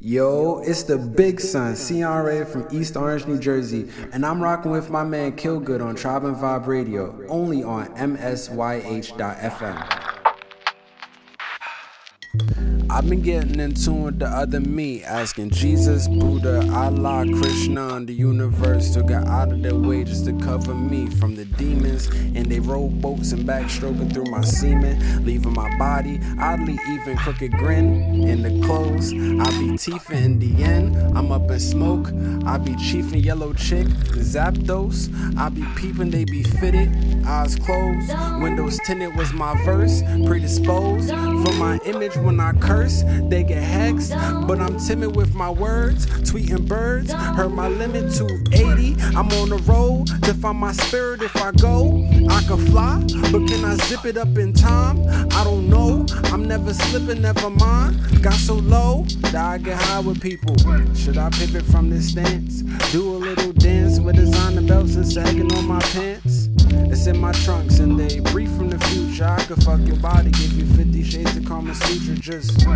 Yo, it's the big son, CRA from East Orange, New Jersey, and I'm rocking with my man Killgood on Tribe and Vibe Radio, only on MSYH.FM. I've been getting in tune with the other me, asking Jesus, Buddha, Allah, Krishna, and the universe to get out of their way just to cover me from the demons. And they rowboats and backstroking through my semen, leaving my body oddly even crooked grin in the clothes. I be teething in the end. I'm up in smoke. I be chiefing yellow chick, Zapdos. I be peeping, they be fitted, eyes closed, windows tinted was my verse, predisposed for my image when I curse. They get hexed, but I'm timid with my words. Tweeting birds, heard my limit to 80. I'm on the road to find my spirit if I go. I can fly, but can I zip it up in time? I don't know. I'm never slipping, never mind. Got so low that I get high with people. Should I pivot from this stance? Do a little dance with designer belts and sagging on my pants? It's in my trunks and they brief from the future. I could fuck your body, give you 50 shades of Kama Sutra. Just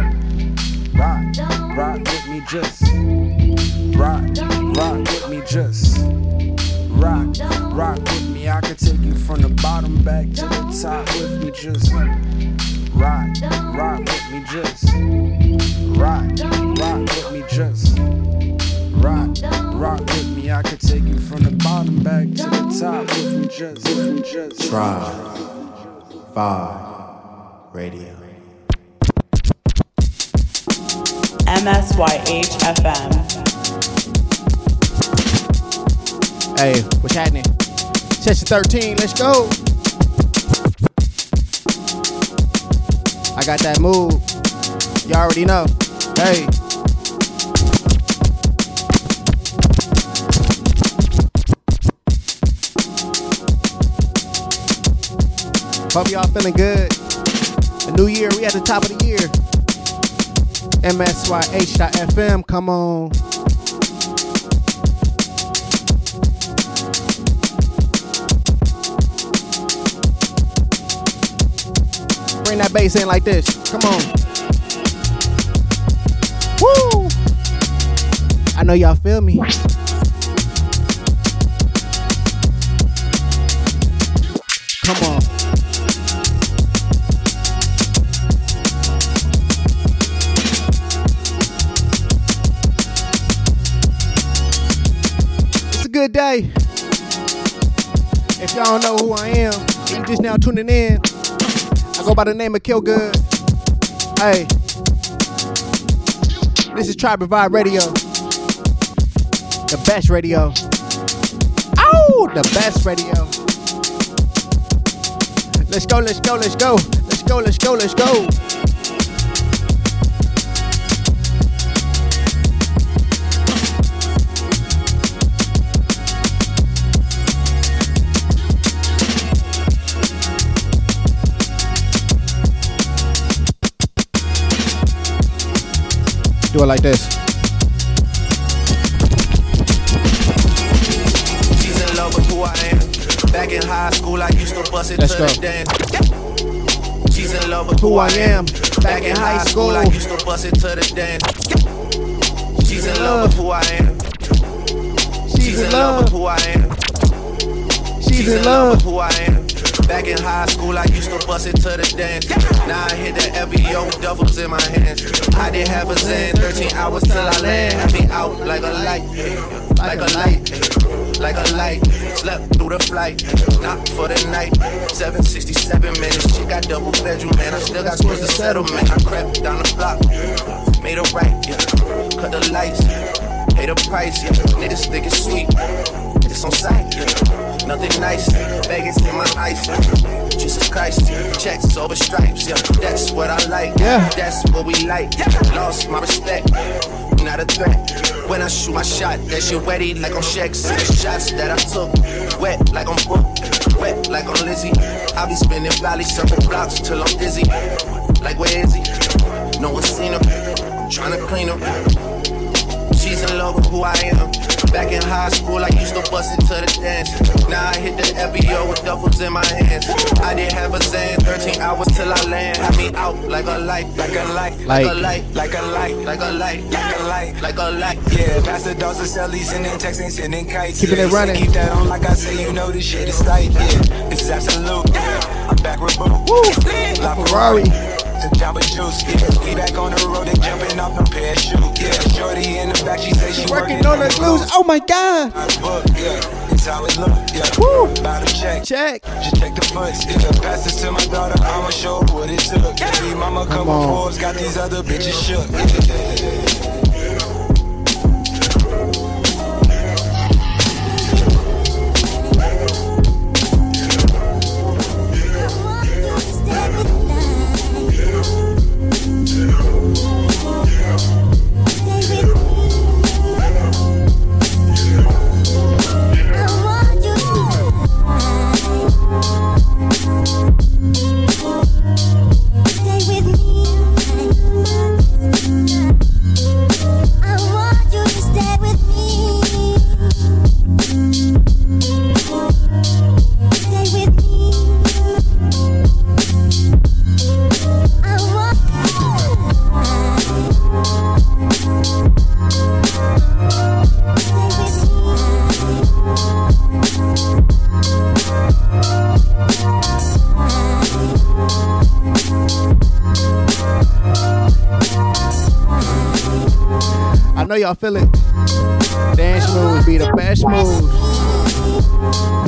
rock, rock with me, just rock, rock with me, just rock, rock with me. I could take you from the bottom back to the top with me, just rock, rock with me, just rock, top with me, just, with me, just Tribe Vibe Radio. MSYH FM. Hey, what's happening? Session 13, let's go. I got that move. You already know. Hey. Hope y'all feeling good. A new year, we at the top of the year. MSYH.FM, come on. Bring that bass in like this. Come on. Woo! I know y'all feel me. Come on. If y'all don't know who I am, you just now tuning in. I go by the name of Kill Good. Hey. This is Tribe Vibe Radio. The best radio. Oh, the best radio. Let's go, let's go, let's go. Let's go, let's go, let's go. Do it like this. She's in love with who I am. Back in high school, I used to bust it Let's to go. the dance. She's in love with Who I am. Back in high school, I used to bust it to the dance. She's in love with who I am. She's in love. with who I am. She's in love. with who I am. Back in high school, I used to bust it to the dance. Now I hit the FBO, duffels in my hands. I did have a Zen, 13 hours till I land. Had out like a light, like a light, like a light. Slept through the flight, not for the night. 767 minutes, she got double bedroom, man. I still got scores to settle, man. I crept down the block, made a right, yeah. Cut the lights, pay the price, yeah. Niggas think it's sweet, it's on sight, yeah. Nothing nice, Vegas in my ice. Jesus Christ, checks over stripes, yeah. That's what I like, Yeah. That's what we like. Lost my respect, not a threat. When I shoot my shot, that shit wetty like on Shaq. Six shots that I took, wet like on Book, wet like on Lizzie. I be spinning valley circle blocks till I'm dizzy. Like where is he? No one seen him. I'm trying to clean him. She's in love with who I am. Back in high school, I used to bust into the dance. Now I hit the FBO with duffels in my hands. I did have a Xan, 13 hours till I land. Had me out like a light, like a light, like, a light, like a light, like a light, like a light, like a light. Yeah, pass the dose of celly, sending texts and sending kites. Keeping it running. Keep that on like I say, you know this shit is tight. Yeah, this is absolute. Yeah, I'm back with Boo. Woo! La Ferrari. The Jamba Juice, yeah. We back on the road and jumping off no parachute. Yeah, shorty in the back, she say she Working on the glues. Oh my god. Book, yeah, it's how it look, yeah. Woo. About to check. Check. Just check the foots, yeah. Pass this to my daughter, I'ma show her what it took. Baby, mama come on. Forbes, got these other bitches shook. Yeah. I know y'all feel it. Dance moves be the best moves.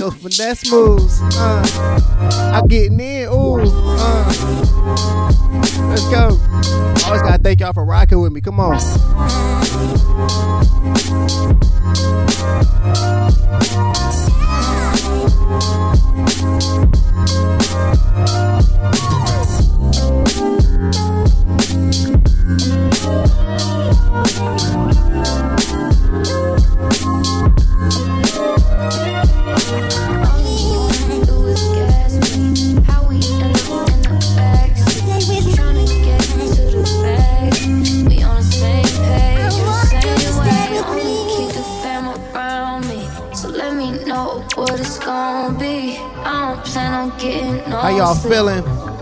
Those finesse moves. Uh, I'm getting in. Ooh. Uh. Let's go. Always gotta thank y'all for rocking with me. Come on.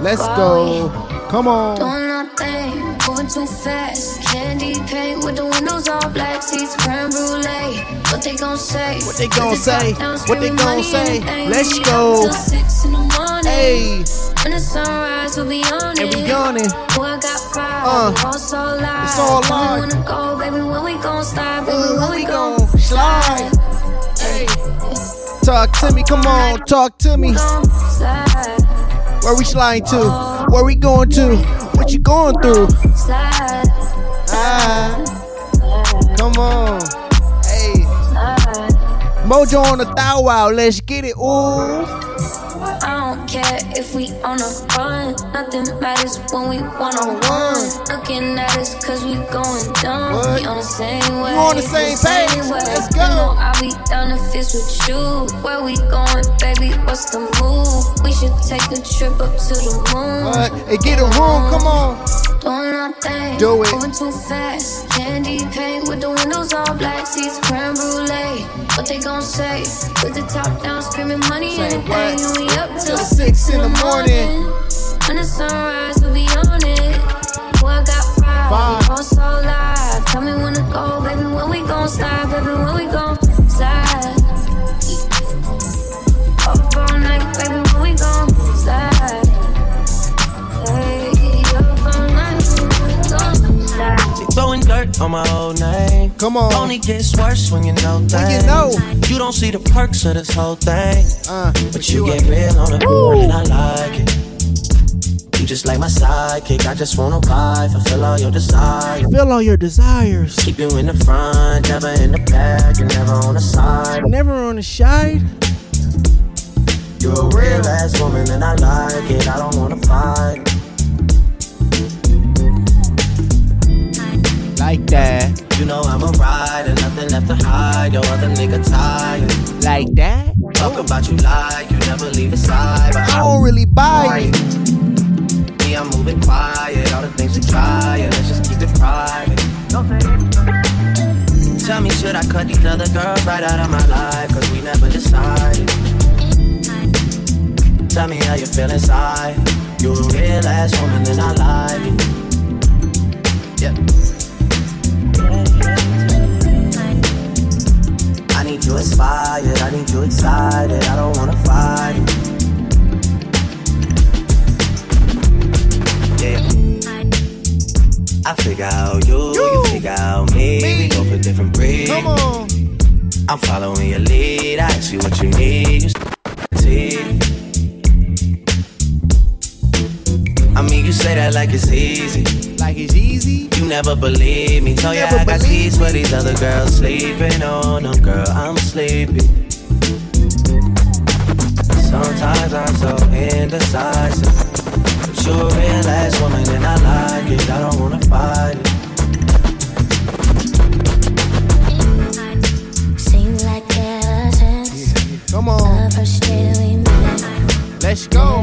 Let's go. Come on. Doing nothing, moving too fast. Candy paint with the windows all black, seats creme brulee. What they gon' say? What they gon' say? What they gon' say? Let's go. six in the morning. Hey, When the sunrise, we'll be on and it. we yawning. Boy, I got five. Uh, all so live. it's all live. when go, baby. When we gon' stop, baby. When we we gon' gon' slide. Hey, Talk to me. Come on. Talk to me. slide, Where we sliding to? Where we going to? What you going through? Ah, come on. Hey. Mojo on the thou wow. Let's get it. Ooh. Care if we on a run. Nothing matters when we one on one. Looking at us cause we going dumb. What? We on the same way. on the same page. Let's go. You know I'll be down if it's with you. Where we going, baby? What's the move? We should take a trip up to the moon. What? Hey, get a room. Come on. Doing nothing. Do it. Moving too fast. Candy paint with the windows all black. Seats creme brulee. What they gon' say? With the top down, screaming money Say and what? anything. We up till six in the morning. When the sunrise, we'll be on it. Boy, I got five. Five. We gon' so live. Tell me when to go, baby. When we gon' slide, baby. When we gon' slide. Up all night, baby. When we gon' slide. Dirt on my old name. Come on. Only gets worse when you know things. When you know. You don't see the perks of this whole thing. Uh, But you get real on it, and I like it. You just like my sidekick. I just wanna ride, fulfill all your desires. Feel all your desires. Keep you in the front, never in the back, and never on the side. Never on the side. You're a real ass woman, and I like it. I don't wanna fight. like that. You know I'm a rider, nothing left to hide. Your other nigga tired. Like that? Talk about you lie, you never leave a side. But I don't really buy it. Me, I'm moving quiet. All the things you try, let's just keep it private. Tell me, should I cut these other girls right out of my life? Cause we never decided. Tell me how you feel inside. You're a real ass woman and I like it. Yeah. I need you inspired, I need you excited, I don't wanna fight. Yeah. I figure out you, you, figure out me, we go for different breed. Come on. I'm following your lead, I ask you what you need. Mean, you say that like it's easy. Like it's easy? You never believe me. Tell you I got keys for these other girls sleeping on them, girl. I'm sleepy. Sometimes I'm so indecisive. But you're a real ass woman and I like it. I don't wanna fight it. Like. Come on. Let's go.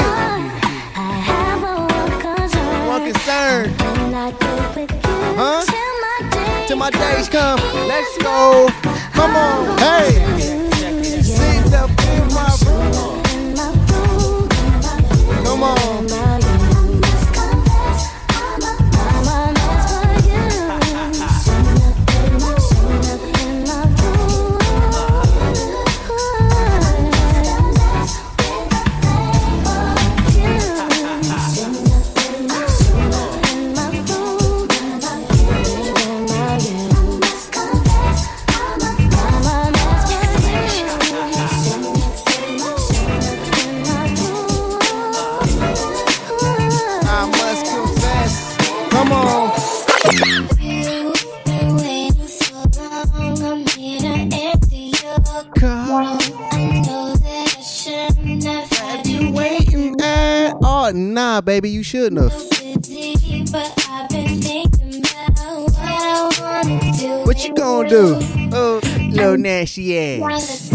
my days come. Let's go. Come on. Hey. Sit up in my room. Come on. baby, you shouldn't have. What you gonna do? Oh, little nasty ass.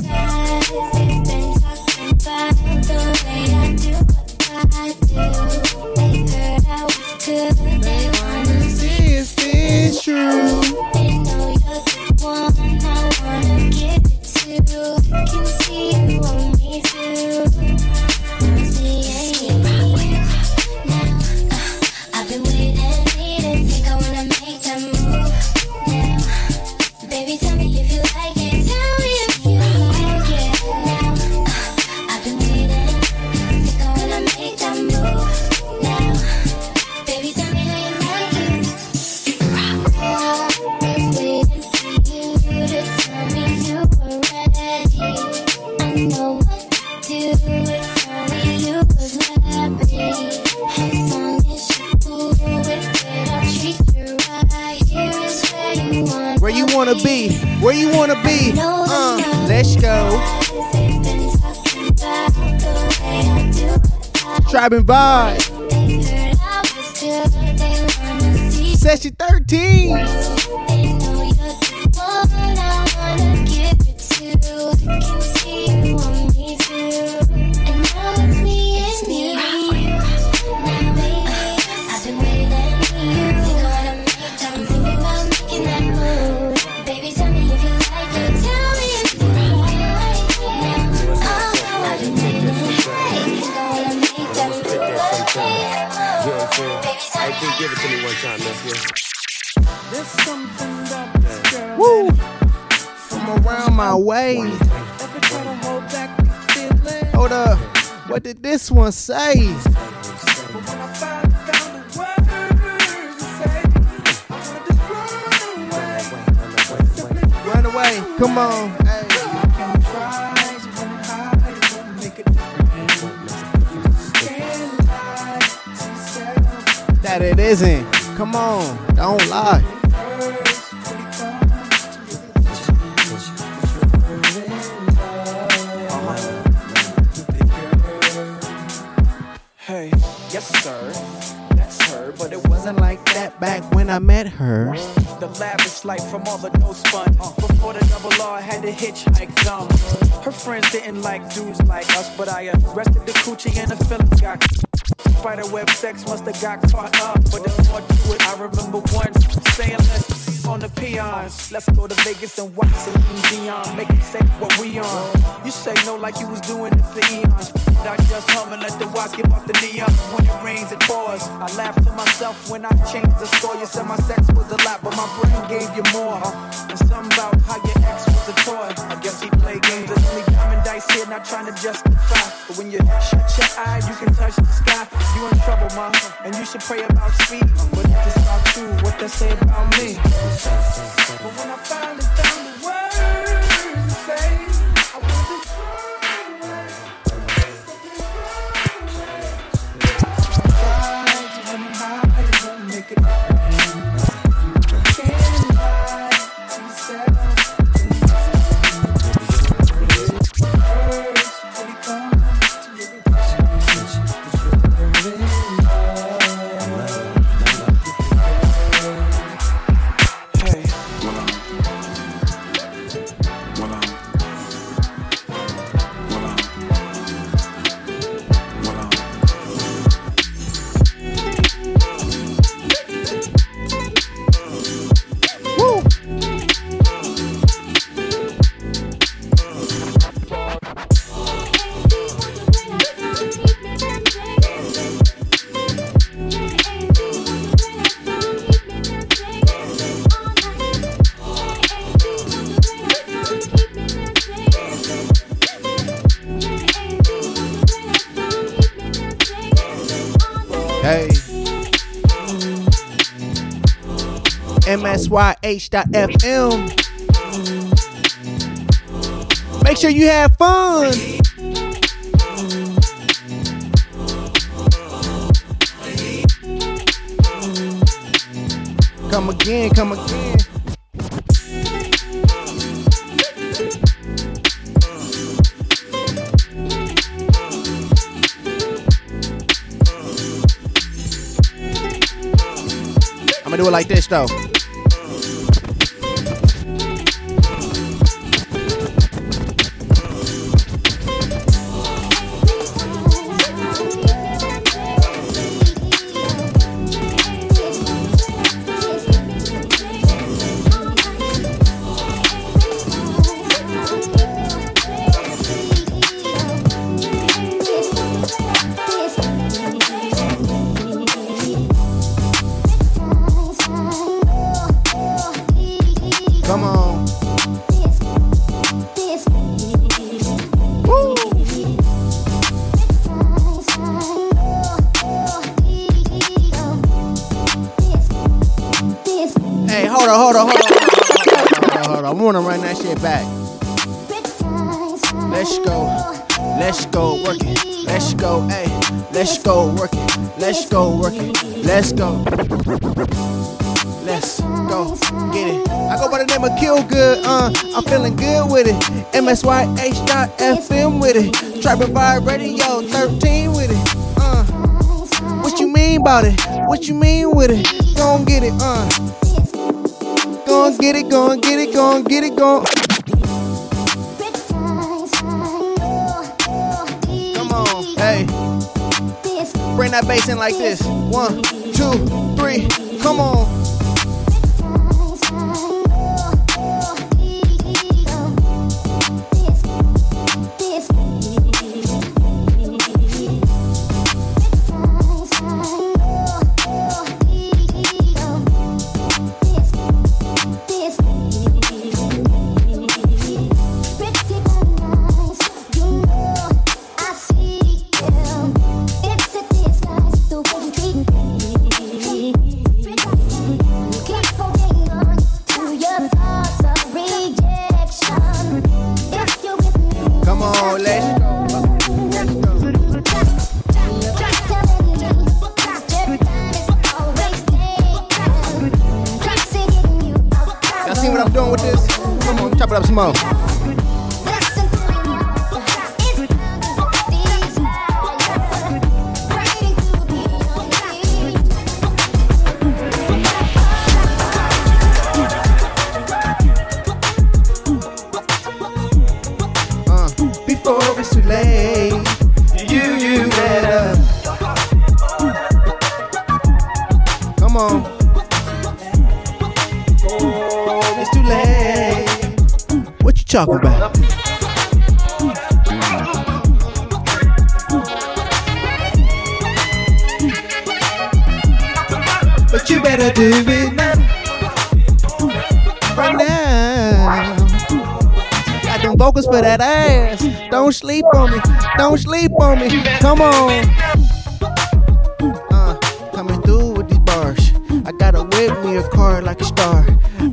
Tribe and Vibe. 13. my. Hold up, what did this one say? Run away, come on. That it isn't. Come on, don't lie. Life from all the no spun. Before the double R had to hitchhike dumb. Her friends didn't like dudes like us, but I arrested the coochie and the feelings got. Spiderweb sex must have got caught up, but there's more to it. I remember once saying let's on the peons. Let's go to Vegas and watch Celine Dion. Make it say what we on. You say no like you was doing it for eons. I just hum and let the watch give off the neon. When it rains, it pours. I laugh to myself when I changed the score. You said my sex was a lot, but my brain gave you more. And something about how your ex was a toy. I guess he played games. Here, not trying to justify. But when you shut your eyes, you can touch the sky. You in trouble, mom, and you should pray about speed. But if it's not true, what they say about me? But when I finally found the MSYH.FM. Make sure you have fun. Come again, come again. I'm gonna do it like this though. On, hold on, hold on, hold on, hold on. I wanna run that shit back. Let's go, let's go work it. Let's go, hey, let's go work it. Let's go work it. Let's go. Let's go get it. I go by the name of Kill Good, uh, I'm feeling good with it. MSYH dot FM with it. Tribal Vibe Radio 13 with it. Uh, what you mean about it? What you mean with it? Gon' get it, uh. Gon' get it, gon' get it, gon' get it, gon' Come on, hey. Bring that bass in like this. One, two, three, come on. On, Don't sleep on me. Come on. Uh, coming through with these bars. I gotta whip me a car like a star.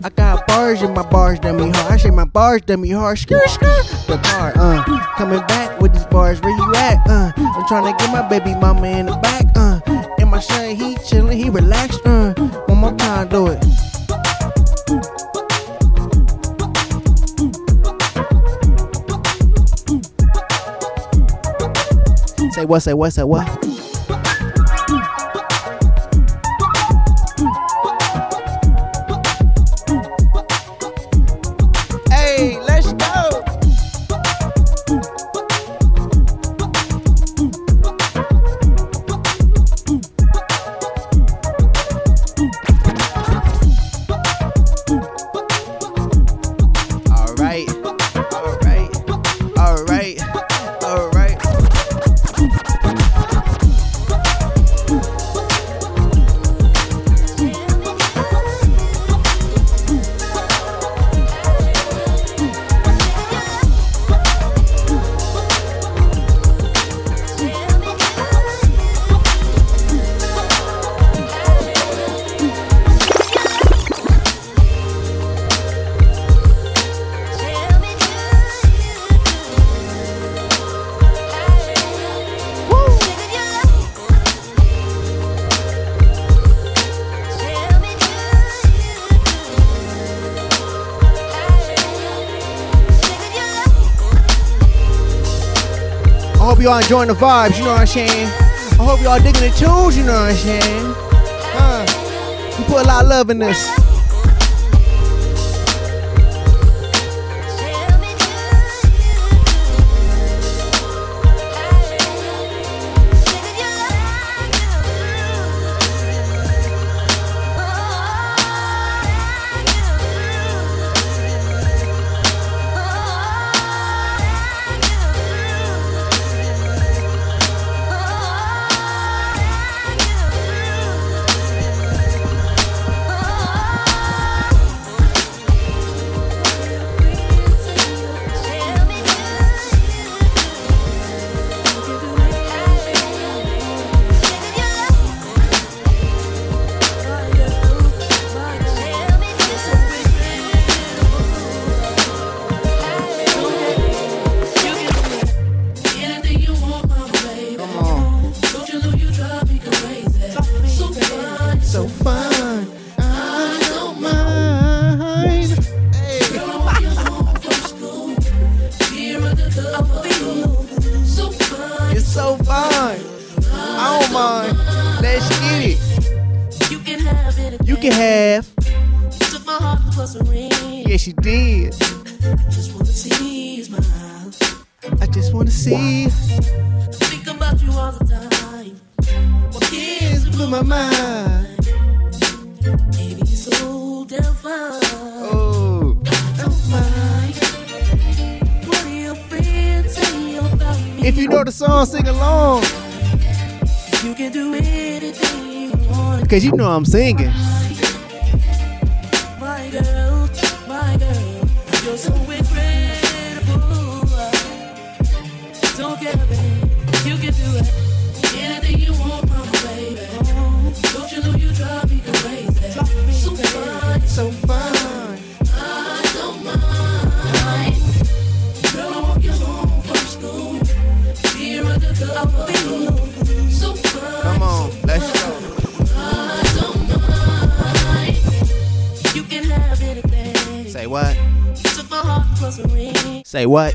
I got bars in my bars, dummy hard. I say my bars, dummy hard. Skirt, skirt. The car, uh, coming back with these bars. Where you at? Uh, I'm trying to get my baby mama in the back. Uh, and my son, he chillin', he relaxed. Uh, one more time, do it. Say what? Say what? Say what? Enjoying the vibes, you know what I'm saying? I hope y'all digging the tunes, you know what I'm saying? Huh? We put a lot of love in this. If you know the song, sing along. You can do anything you want. Cause you know I'm singing. Say what?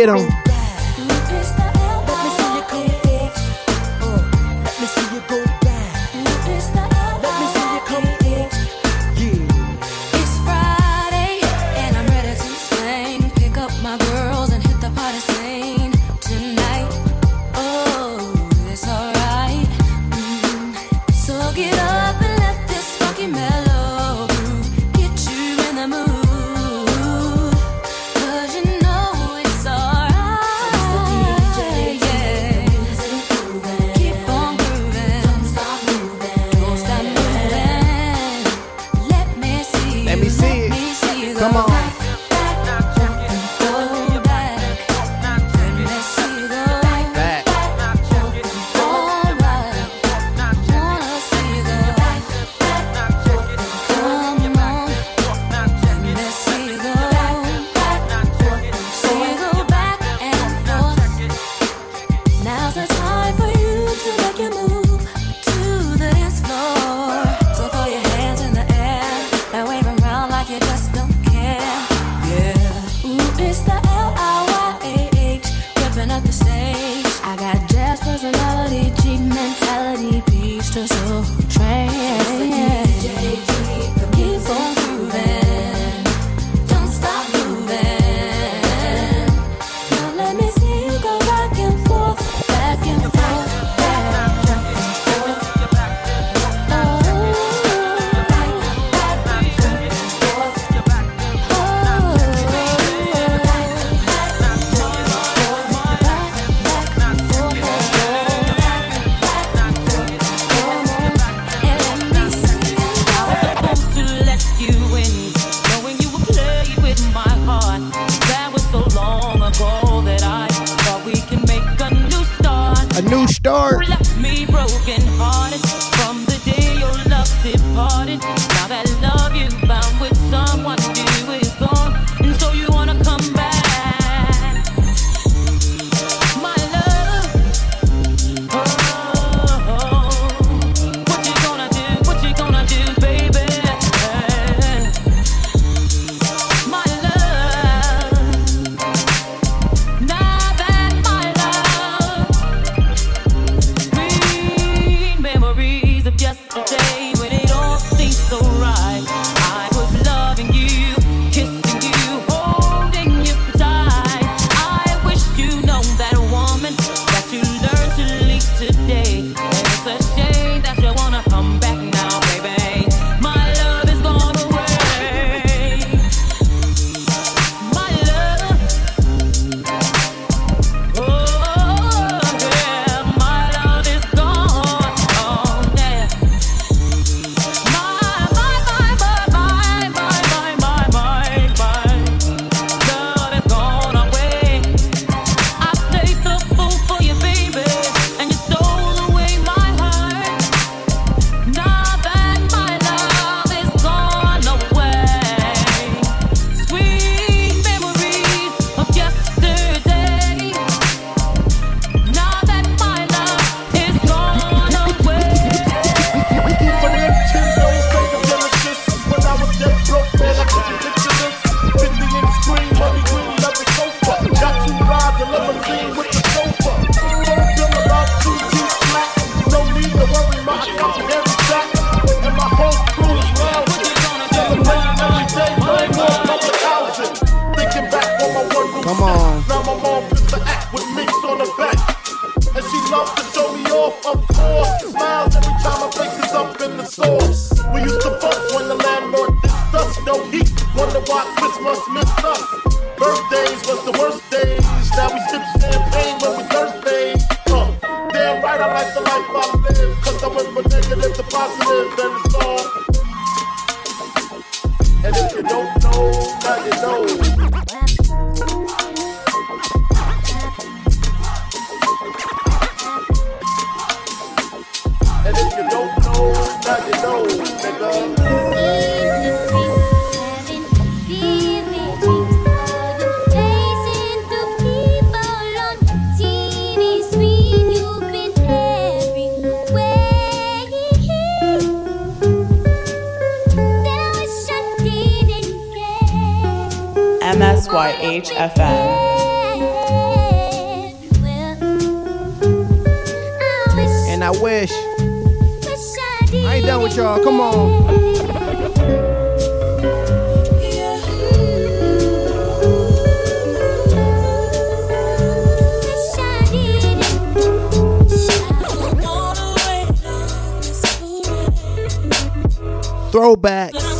Get dieron. Start. MSYHFM. And I wish. I ain't done with y'all. Come on. throwbacks.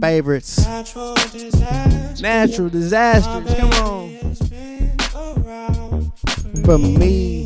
favorites. Natural disasters. Natural disasters. Come on. for me.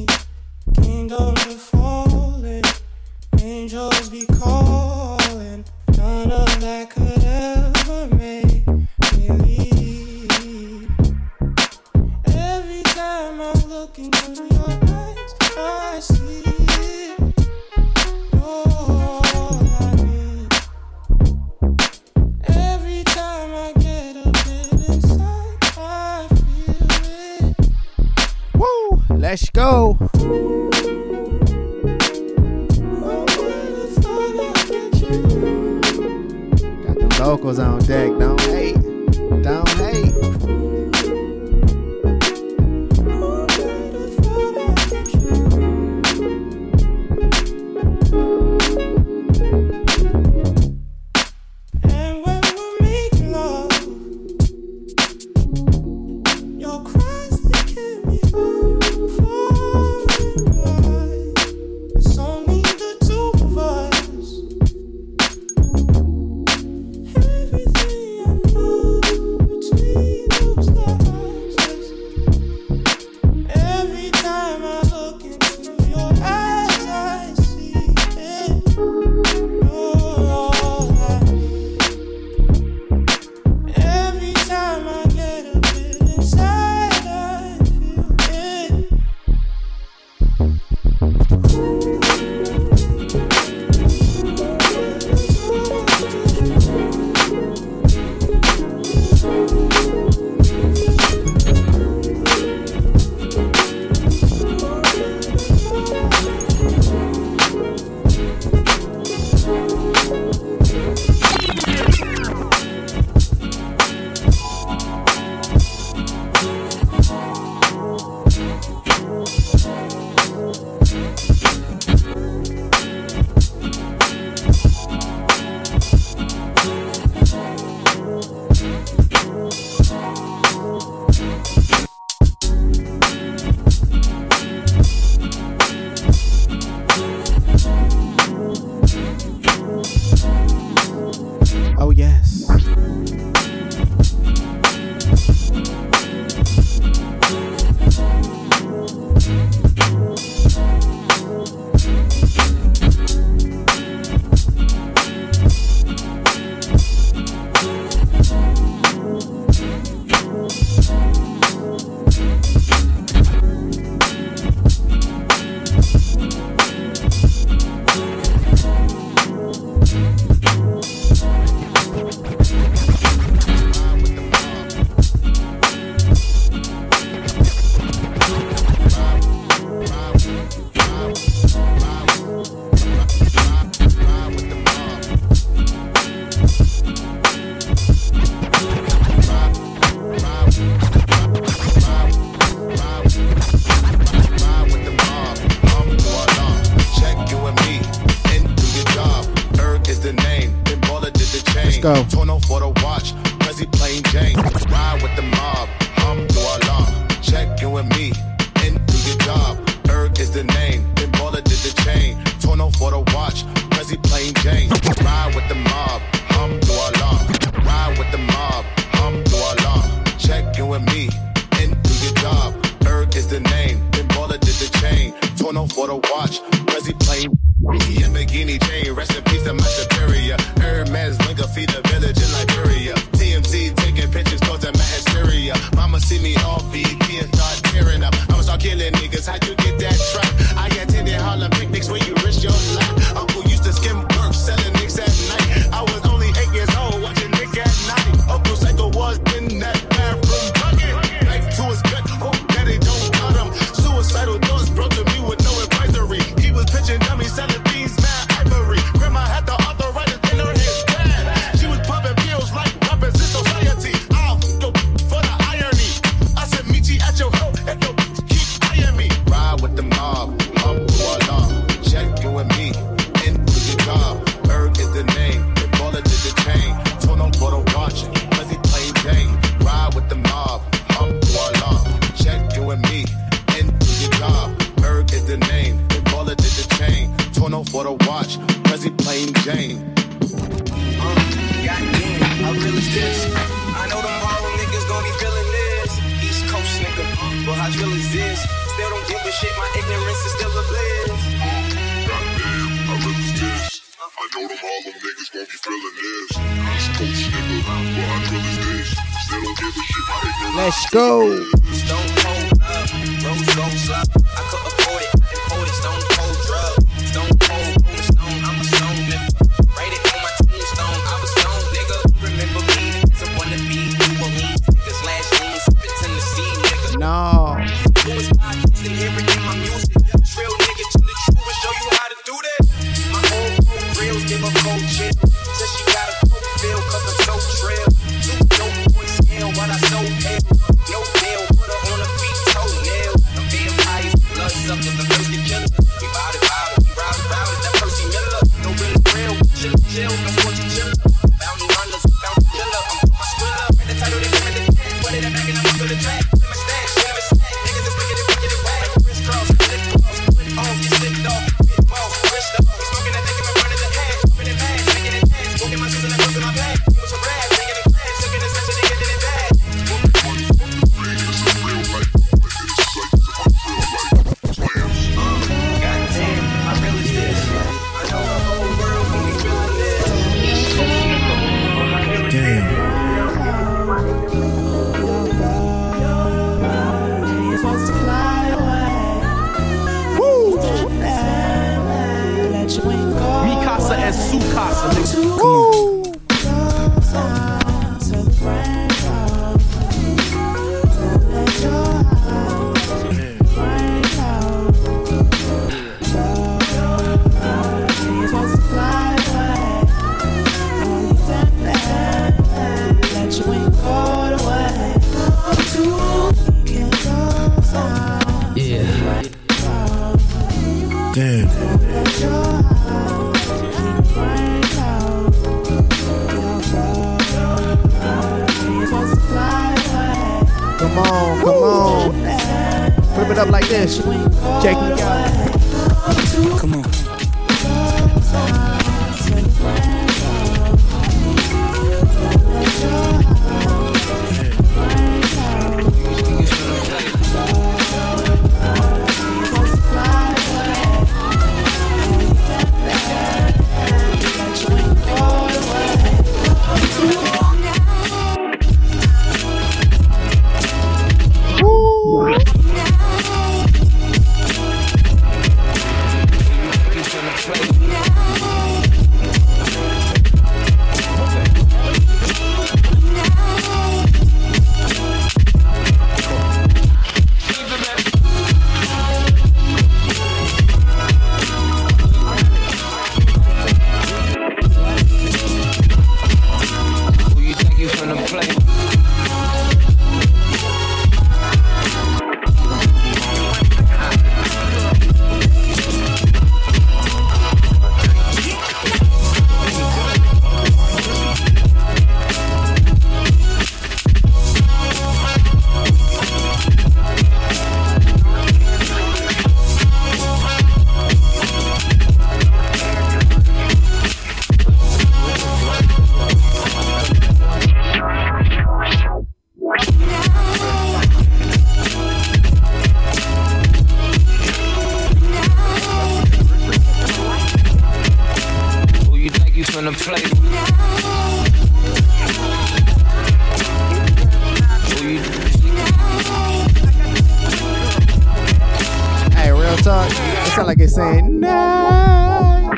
Like it's saying night.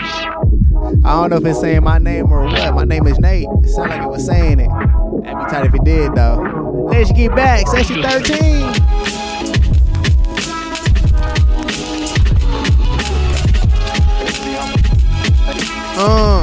I don't know if it's saying my name or what. My name is Nate. It sound like it was saying it. That'd be tight if it did though. Let's get back. Section 13. Uh.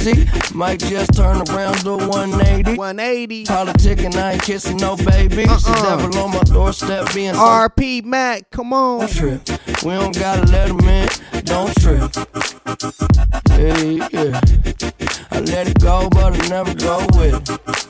Crazy. Might just turn around to 180. 180. Politicking, I ain't kissing no baby. Uh-uh. The devil on my doorstep being RP Mac, come on. trip. We don't gotta let him in, don't trip. Yeah, yeah. I let it go, but I never go with it.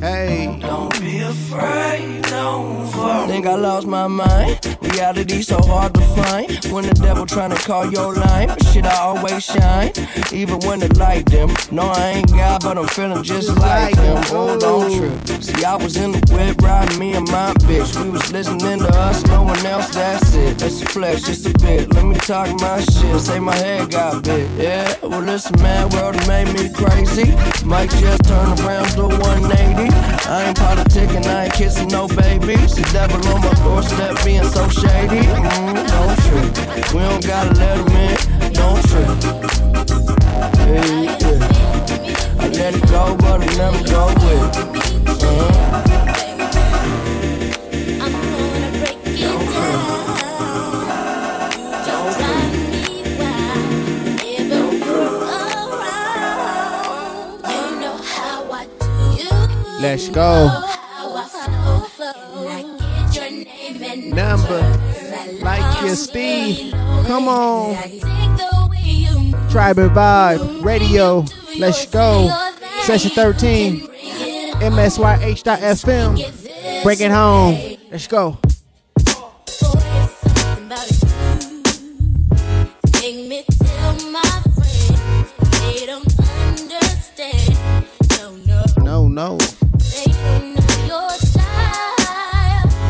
Hey, don't be afraid, don't fall. Think I lost my mind. Reality so hard to find. When the devil tryna call your line, but shit, I always shine. Even when the light dim. No, I ain't God, but I'm feeling just like him. Oh, don't trip. See, I was in the whip riding me and my bitch. We was listening to us, no one else. That's it. Let's flex just a bit. Let me talk my shit. Say my head got big. Yeah, well, listen, man, world done made me crazy. Might just turn around to 180. I ain't politicking, I ain't kissing no baby. The devil on my doorstep being so shady. Mm, don't trip. We don't gotta let him in. Don't trip. Hey, yeah. I let it go, but I never go with it. Uh-huh. Let's go. Number like your Steve. Come on. Tribe and Vibe Radio. Let's go. Session 13. MSYH.FM. Bring it home. Let's go.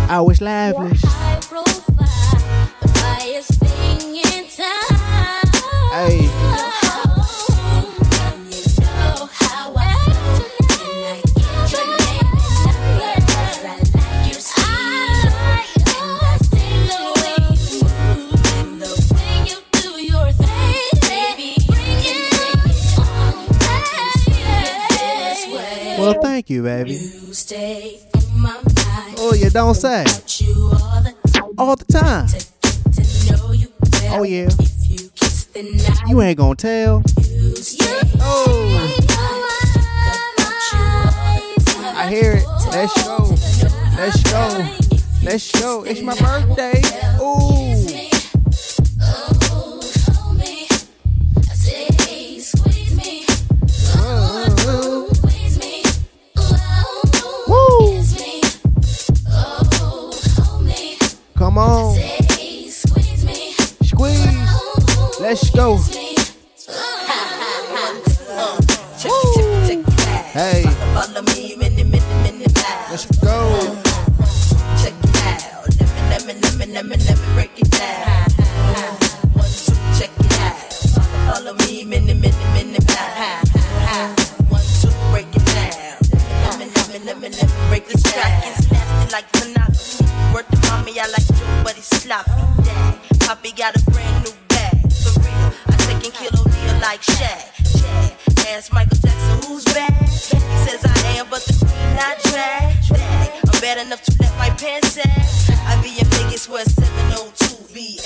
It on, lavish. way. Well, thank you, baby. You Oh, you don't say. All the time. Oh, yeah. You ain't gonna tell. Oh. I hear it. Let's go. Let's go. Let's go. It's my birthday. Ooh. Come on. Squeeze. Let's go. Break this track is nasty like monopoly. Word to mommy, I like you, but it's sloppy. Dad, Poppy got a brand new bag. For real, I take and kill O'Neal like Shaq. Shaq. Ask Michael Jackson who's bad. He says I am, but the queen not drag. Drag. I'm bad enough to let my pants sag. I be in Vegas where 702 be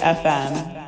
FM.